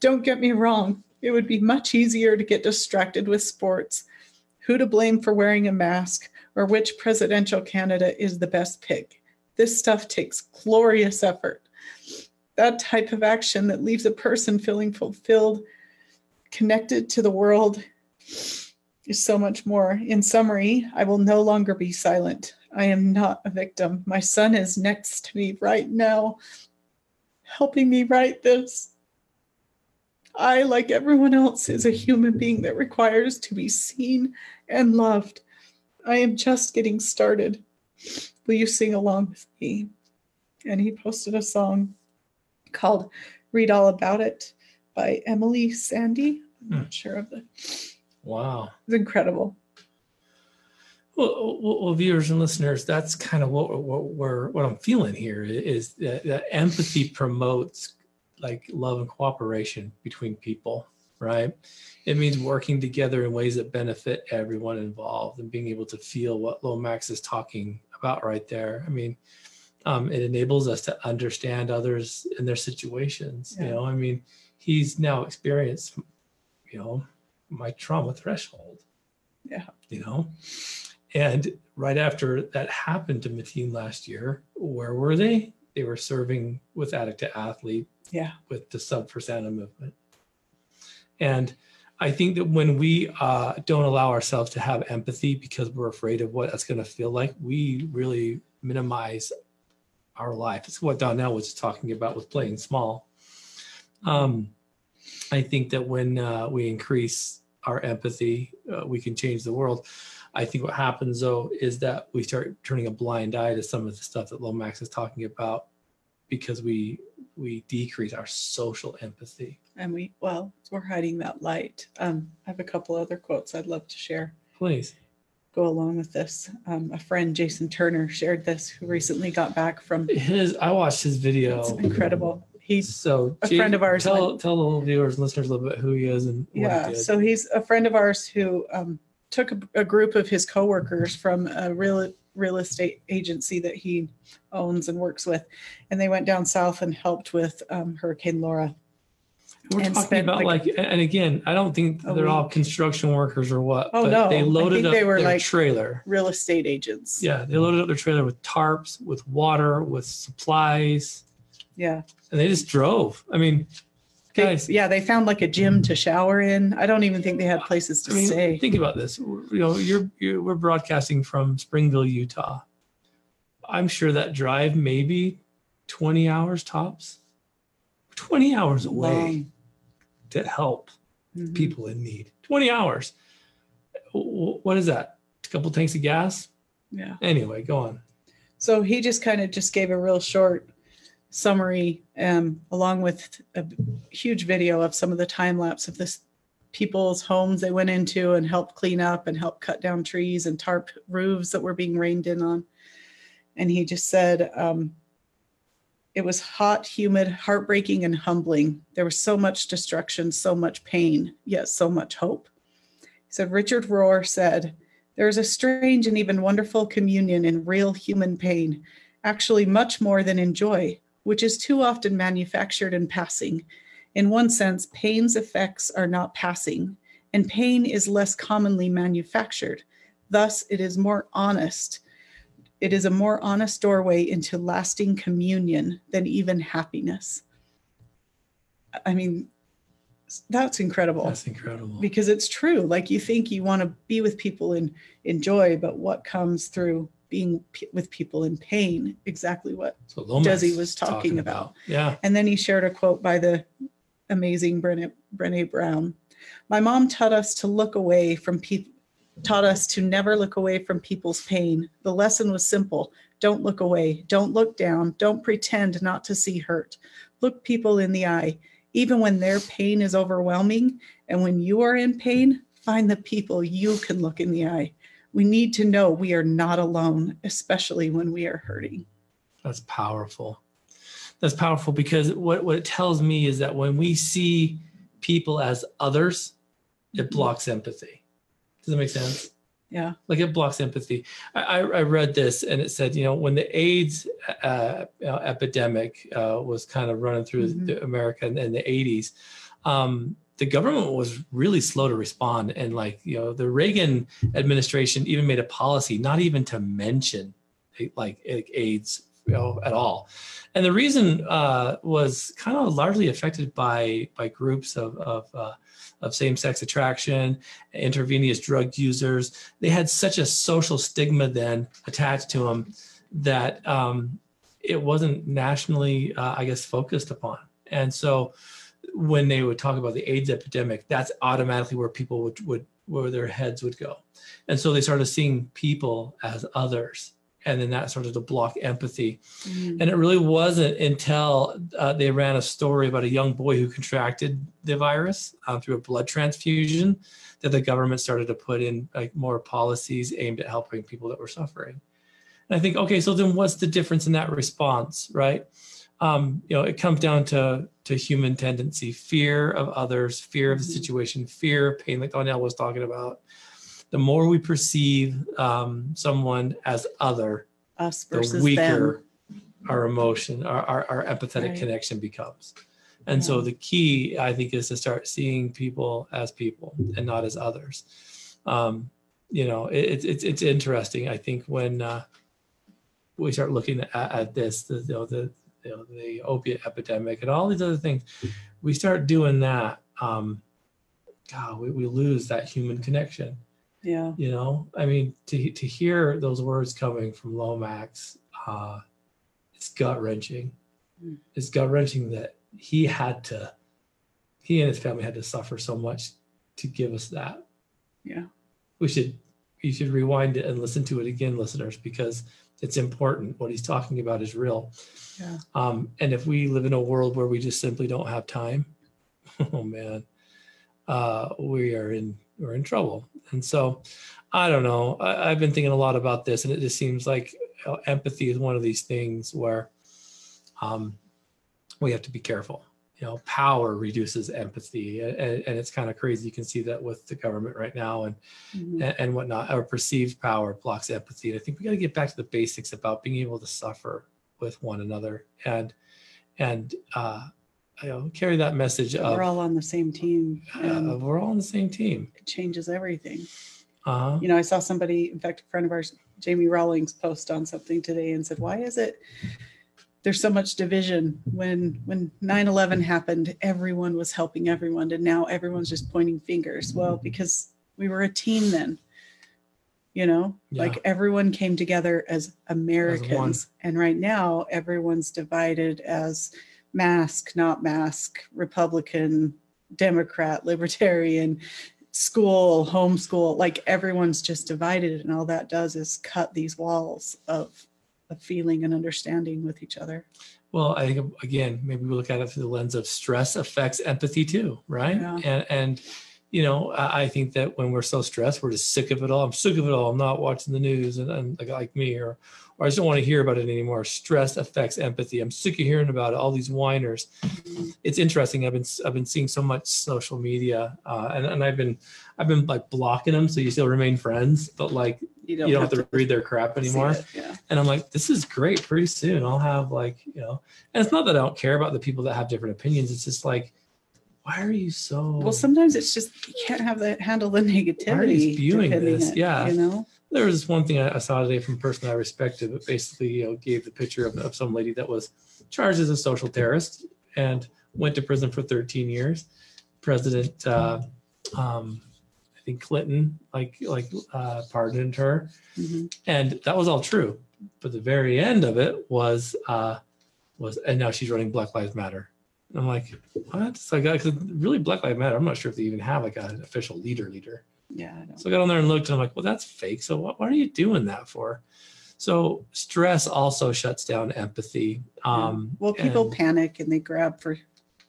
Don't get me wrong, it would be much easier to get distracted with sports, who to blame for wearing a mask, or which presidential candidate is the best pick. This stuff takes glorious effort. That type of action that leaves a person feeling fulfilled connected to the world is so much more. In summary, I will no longer be silent. I am not a victim. My son is next to me right now, helping me write this. I, like everyone else, is a human being that requires to be seen and loved. I am just getting started. Will you sing along with me? And he posted a song called Read All About It by Emeli Sandé. I'm not hmm. sure of the. Wow. It's incredible. Well, well, well, viewers and listeners, that's kind of what what we're what I'm feeling here is that, that empathy promotes like love and cooperation between people, right? It means working together in ways that benefit everyone involved and being able to feel what Lomax is talking about right there. I mean, um, it enables us to understand others in their situations. You know, I mean, he's now experienced, you know, my trauma threshold. Yeah. You know, and right after that happened to Mateen last year, where were they? They were serving with Addict to Athlete Yeah. with the Sub for Santa movement. And I think that when we uh, don't allow ourselves to have empathy because we're afraid of what that's going to feel like, we really minimize our life. It's what Donnell was talking about with playing small. Um, I think that when uh, we increase our empathy, uh, we can change the world. I think what happens though is that we start turning a blind eye to some of the stuff that Lomax is talking about because we we decrease our social empathy. And we, well, we're hiding that light. Um, I have a couple other quotes I'd love to share. Please. Go along with this. Um, a friend, Jason Turner, shared this, who recently got back from. His I watched his video. It's incredible. He's so a friend of ours Tell went- tell the little viewers and listeners a little bit who he is and what yeah. he did. So he's a friend of ours who um, took a, a group of his coworkers from a real real estate agency that he owns and works with, and they went down south and helped with um, Hurricane Laura. We're and talking about like, like, and again, I don't think they're all construction workers or what. Oh, but no. They I loaded think up they were, their like- trailer. Real estate agents. Yeah, they loaded up their trailer with tarps, with water, with supplies, Yeah. and they just drove. I mean, They- guys, yeah, they found like a gym to shower in. I don't even think they had places to I mean, stay. think about this. You know, you're, you're we're broadcasting from Springville, Utah. I'm sure that drive maybe 20 hours tops. 20 hours away Long. To help Mhm. people in need. 20 hours. What is that? A couple tanks of gas? Yeah. Anyway, go on. So he just kind of just gave a real short summary, um, along with a huge video of some of the time lapse of this people's homes they went into and helped clean up and help cut down trees and tarp roofs that were being rained in on. And he just said, um, it was hot, humid, heartbreaking, and humbling. There was so much destruction, so much pain, yet so much hope. Said, Richard Rohr said, there is a strange and even wonderful communion in real human pain, actually much more than in joy, which is too often manufactured and passing. In one sense, pain's effects are not passing, and pain is less commonly manufactured. Thus, it is more honest. It is a more honest doorway into lasting communion than even happiness. I mean, that's incredible That's incredible. because it's true like you think you want to be with people in in joy but what comes through being p- with people in pain exactly what So Desi was is talking about. Yeah. and then he shared a quote by the amazing brene, Brené Brown my mom taught us to look away from people taught us to never look away from people's pain. The lesson was simple. Don't look away. Don't look down. Don't pretend not to see hurt. Look people in the eye. Even when their pain is overwhelming and when you are in pain find the people you can look in the eye. We need to know we are not alone especially when we are hurting. That's powerful. That's powerful because what, what it tells me is that when we see people as others, it Mhm. blocks empathy. Does that make sense? yeah Like it blocks empathy. I, I, I read this and it said, you know, when the AIDS uh, epidemic uh, was kind of running through Mhm. America in, in the 80s, um, the government was really slow to respond. And like, you know, the Reagan administration even made a policy not even to mention like AIDS you know, at all. And the reason uh, was kind of largely affected by by groups of of, uh, of same-sex attraction, intravenous drug users. They had such a social stigma then attached to them that um, it wasn't nationally, uh, I guess, focused upon. And so when they would talk about the AIDS epidemic, that's automatically where people would, would where their heads would go. And so they started seeing people as others. And then that started to block empathy. And it really wasn't until uh, they ran a story about a young boy who contracted the virus um, through a blood transfusion that the government started to put in like more policies aimed at helping people that were suffering. And I think, okay, so then what's the difference in that response, right? Um, you know, it comes down to to human tendency, fear of others, fear of the Mhm. situation, fear of pain, like Donnell was talking about. The more we perceive um, someone as other, us the weaker them our emotion, our, our, our empathetic Right. connection becomes. And so the key, I think, is to start seeing people as people and not as others. Um, you know, it, it's it's it's interesting. I think when uh, we start looking at, at this, the, you know, the you know, the opiate epidemic and all these other things, we start doing that. Um, God, we, we lose that human connection yeah you know i mean to to hear those words coming from lomax uh it's gut wrenching Mm. it's gut wrenching that he had to he and his family had to suffer so much to give us that Yeah. we should you should rewind it and listen to it again listeners because it's important. What he's talking about is real. Yeah. Um, and if we live in a world where we just simply don't have time, oh man, uh, we are in we're in trouble. And so, I don't know. I, I've been thinking a lot about this, and it just seems like empathy is one of these things where um, we have to be careful. You know, power reduces empathy, and, and it's kind of crazy. You can see that with the government right now, and Mhm. and, and whatnot. Our perceived power blocks empathy, and I think we got to get back to the basics about being able to suffer with one another, and and uh, you know, carry that message of We're all on the same team uh, and we're all on the same team. it changes everything. Uh-huh. You know, I saw somebody, in fact, a friend of ours, Jamie Rawlings, post on something today and said, "Why is it there's so much division when when 9/11 happened? Everyone was helping everyone, and now everyone's just pointing fingers." Well, because we were a team then. You know, like everyone came together as Americans, and right now everyone's divided as mask, not mask, Republican, Democrat, Libertarian, school, homeschool, like everyone's just divided, and all that does is cut these walls of of feeling and understanding with each other. Well, I think again, maybe we look at it through the lens of stress affects empathy too, right? Yeah. And and you know, I, I think that when we're so stressed, we're just sick of it all. I'm sick of it all. I'm not watching the news, and, and like like me, or or I just don't want to hear about it anymore. Stress affects empathy. I'm sick of hearing about it. All these whiners. It's interesting. I've been I've been seeing so much social media, uh, and and I've been I've been like blocking them, so you still remain friends, but like You you don't have to read their crap anymore. it, Yeah. And I'm like, this is great. Pretty soon I'll have like, you know, and it's not that I don't care about the people that have different opinions. It's just like, why are you so Well, sometimes it's just you can't have that handle the negativity. Why are spewing depending this? Yeah. You know. there was one thing I saw today from a person I respected, but basically, you know, gave the picture of, of some lady that was charged as a social terrorist and went to prison for 13 years. President, uh, um, I think Clinton, like, like, uh, pardoned her. Mhm. and that was all true but the very end of it was uh was and now she's running black lives matter and i'm like what so i got 'cause really black lives matter i'm not sure if they even have like an official leader leader Yeah. I so i got on there and looked and i'm like well that's fake so what, what are you doing that for so stress also shuts down empathy um Well, people and- panic and they grab for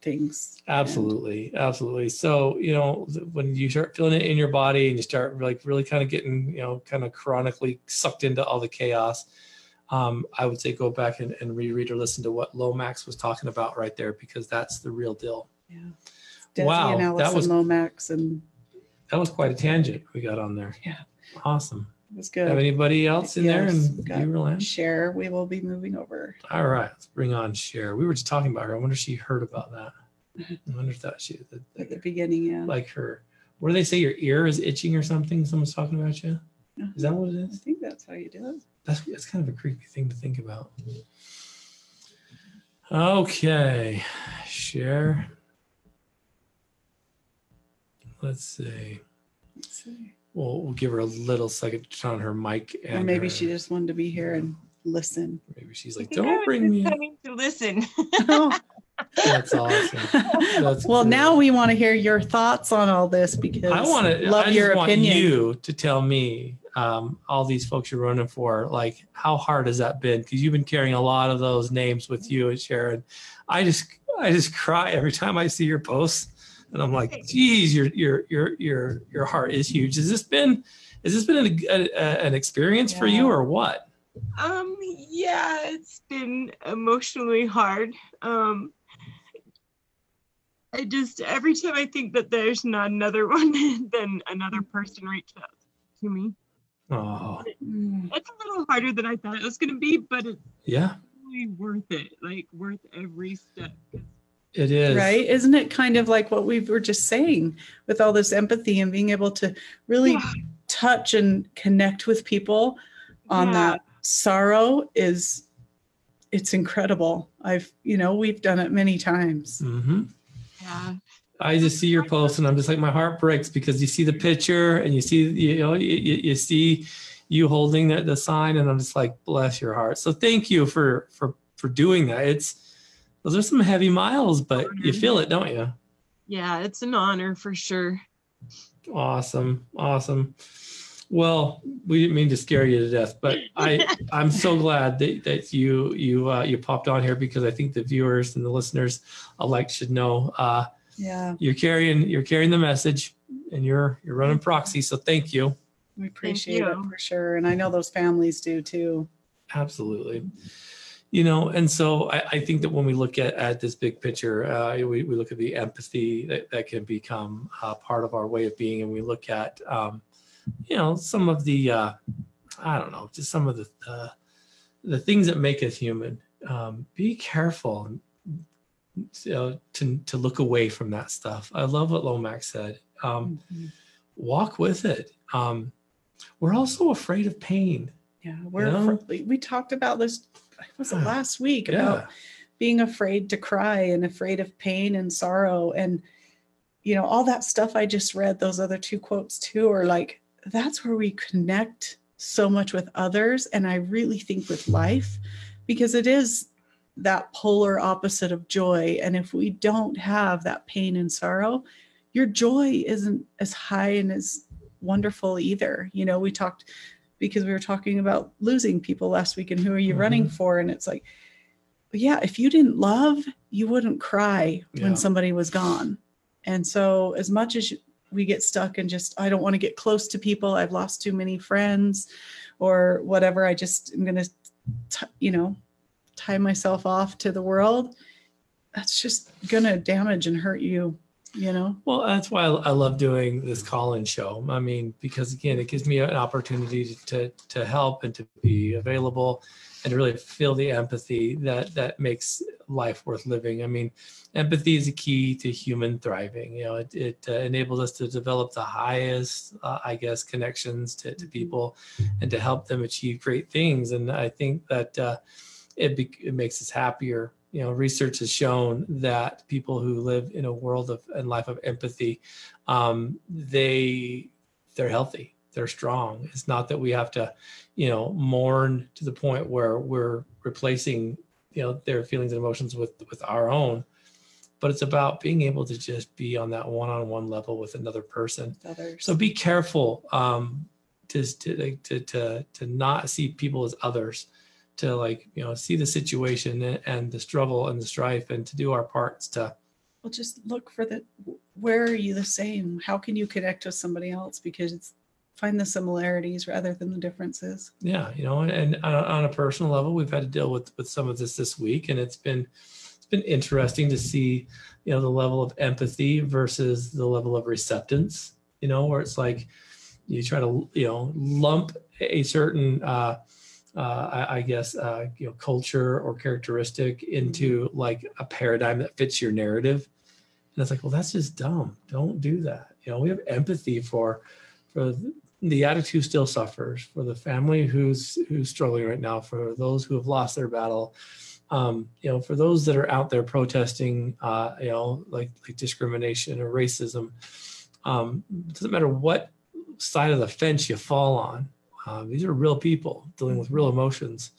things. and- Absolutely, absolutely. So you know when you start feeling it in your body and you start like really kind of getting you know kind of chronically sucked into all the chaos, um, I would say go back and, and reread or listen to what Lomax was talking about right there because that's the real deal. Yeah. Desi Wow, and that was- Lomax, and That was quite a tangent we got on there. Yeah. awesome. it was good. Have anybody else in there Yes, and we got? Share, we will be moving over. All right, let's bring on Share. We were just talking about her. I wonder if she heard about that. I wonder if that she that, At the beginning, yeah. like her. What do they say? Your ear is itching or something? Someone's talking about you. Is that what it is? I think that's how you do it. That's that's kind of a creepy thing to think about. Okay, share. Let's see. Let's see. We'll, we'll give her a little second to turn on her mic. And Or maybe her- she just wanted to be here and listen. maybe she's like, I think I don't was bring me. coming to listen. Oh. That's awesome. That's well, now we want to hear your thoughts on all this because I want to. love I your just want opinion. you to tell me um, all these folks you're running for. Like, how hard has that been? Because you've been carrying a lot of those names with you and Sharon. I just, I just cry every time I see your posts, and I'm like, geez, your, your, your, your, your heart is huge. Has this been, has this been an, a, a- an experience for you or what? Um, yeah, it's been emotionally hard. Um, I just every time I think that there's not another one, then another person reaches out to me. Oh, Mm, It's a little harder than I thought it was gonna be, but it's yeah, really worth it. Like worth every step. It is. right? Isn't it kind of like what we were just saying with all this empathy and being able to really Yeah. touch and connect with people on Yeah. that sorrow is it's incredible. I've, you know, we've done it many times. Mm-hmm. Yeah. I just see your post and I'm just like my heart breaks because you see the picture and you see you know you, you see you holding the, the sign and I'm just like bless your heart. So thank you for for for doing that. It's those are some heavy miles, but you feel it, don't you? Yeah, it's an honor for sure. Awesome, awesome. Well, we didn't mean to scare you to death, but I I'm so glad that, that you you uh, you popped on here because I think the viewers and the listeners alike should know uh, Yeah, you're carrying you're carrying the message and you're you're running proxy. So thank you. we appreciate it for sure. And I know those families do too. Absolutely. You know, and so I, I think that when we look at, at this big picture, uh, we, we look at the empathy that, that can become uh, part of our way of being, and we look at, um, you know, some of the, uh, I don't know, just some of the uh, the things that make us human. Um, be careful you know, to to look away from that stuff. I love what Lomax said. Um, Mhm. walk with it. Um, we're also afraid of pain. Yeah, we're know? afr- we talked about this was it last week Yeah. about being afraid to cry and afraid of pain and sorrow and you know all that stuff I just read those other two quotes too are like that's where we connect so much with others and I really think with life because it is that polar opposite of joy and if we don't have that pain and sorrow your joy isn't as high and as wonderful either you know we talked because we were talking about losing people last week and who are you running Mhm. for and it's like yeah if you didn't love you wouldn't cry Yeah. when somebody was gone and so as much as we get stuck and just i don't want to get close to people i've lost too many friends or whatever i just am going to you know tie myself off to the world that's just going to damage and hurt you you know Well, that's why I love doing this call-in show. I mean, because again, it gives me an opportunity to to help and to be available and to really feel the empathy that that makes life worth living. I mean, empathy is a key to human thriving. You know, it, it uh, enables us to develop the highest, uh, I guess, connections to, to people and to help them achieve great things. And I think that uh, it, be, it makes us happier. You know, research has shown that people who live in a world of and life of empathy, um, they they're healthy, they're strong. It's not that we have to, you know, mourn to the point where we're replacing, you know, their feelings and emotions with with our own, but it's about being able to just be on that one-on-one level with another person others so be careful um, to, to to to to not see people as others, to like you know see the situation and, the struggle and the strife, and to do our parts to well just look for the where are you the same how can you connect with somebody else because it's find the similarities rather than the differences yeah you know and, and on, a, on a personal level, we've had to deal with with some of this this week, and it's been it's been interesting to see you know the level of empathy versus the level of receptance. You know where it's like you try to you know lump a certain uh, uh, I, I guess uh, you know culture or characteristic into like a paradigm that fits your narrative, and it's like, well, that's just dumb. Don't do that. You know, we have empathy for for the addict who still suffers, for the family who's who's struggling right now, for those who have lost their battle, um, you know, for those that are out there protesting, uh, you know, like like discrimination or racism. Um, it doesn't matter what side of the fence you fall on. Um, these are real people dealing with real emotions,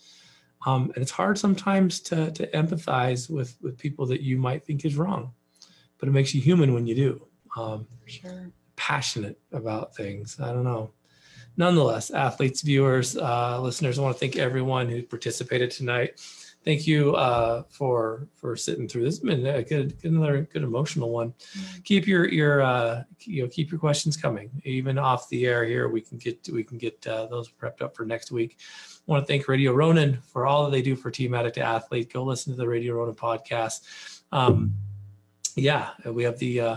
um, and it's hard sometimes to to empathize with with people that you might think is wrong, but it makes you human when you do. Um, sure passionate about things. I don't know. Nonetheless, athletes, viewers, uh, listeners, I want to thank everyone who participated tonight. Thank you uh, for for sitting through this. It's been a good, another good emotional one. Keep your your uh, you know keep your questions coming. Even off the air here, we can get we can get uh, those prepped up for next week. I want to thank Radio Ronan for all that they do for Team Addict Athlete. Go listen to the Radio Ronan podcast. Um, yeah, we have the uh,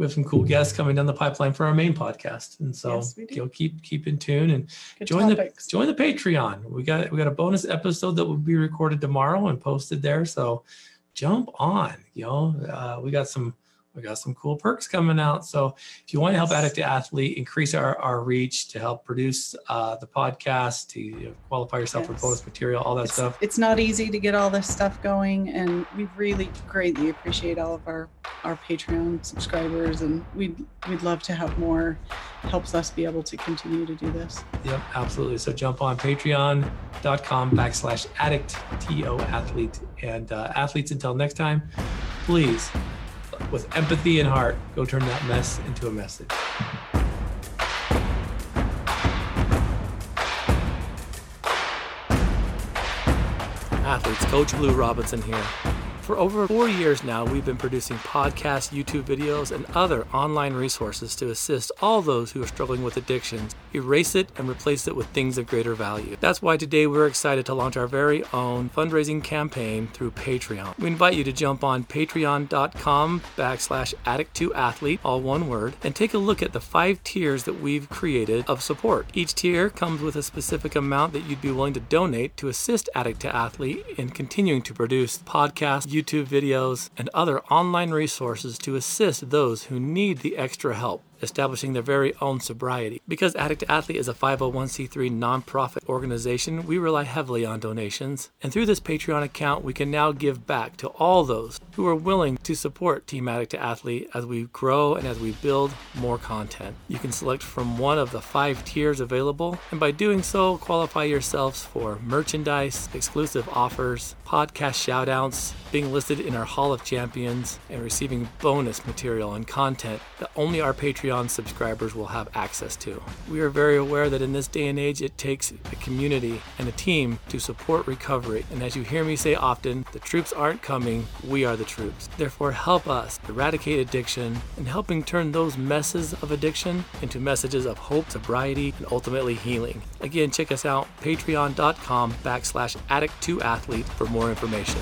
we have some cool guests coming down the pipeline for our main podcast, and so Yes, you know keep keep in tune and good join topics the join the Patreon. We got we got a bonus episode that will be recorded tomorrow and posted there. So jump on, you know. Uh, we got some we got some cool perks coming out. So if you want to help Addict to Athlete increase our, our reach to help produce uh, the podcast, to you know, qualify yourself Yes. for bonus material, all that it's, stuff. it's not easy to get all this stuff going and we really greatly appreciate all of our our patreon subscribers and we'd we'd love to have more helps us be able to continue to do this Yep, absolutely. So jump on patreon.com backslash addict to athlete and uh, athletes until next time, please, with empathy and heart, go turn that mess into a message. Athletes, Coach Blu Robinson here. For over four years now, we've been producing podcasts, YouTube videos, and other online resources to assist all those who are struggling with addictions erase it, and replace it with things of greater value. That's why today we're excited to launch our very own fundraising campaign through Patreon. We invite you to jump on patreon.com backslash addict2athlete, all one word, and take a look at the five tiers that we've created of support. Each tier comes with a specific amount that you'd be willing to donate to assist Addict to Athlete in continuing to produce podcasts, YouTube videos, and other online resources to assist those who need the extra help establishing their very own sobriety. Because Addict to Athlete is a 501c3 nonprofit organization, we rely heavily on donations. And through this Patreon account, we can now give back to all those who are willing to support Team Addict to Athlete as we grow and as we build more content. You can select from one of the five tiers available, and by doing so, qualify yourselves for merchandise, exclusive offers, podcast shoutouts, being listed in our Hall of Champions, and receiving bonus material and content that only our Patreon subscribers will have access to. We are very aware that in this day and age, it takes a community and a team to support recovery. And as you hear me say often, the troops aren't coming, we are the troops. Therefore, help us eradicate addiction and helping turn those messes of addiction into messages of hope, sobriety, and ultimately healing. Again, check us out, patreon.com backslash addict2athlete for more information.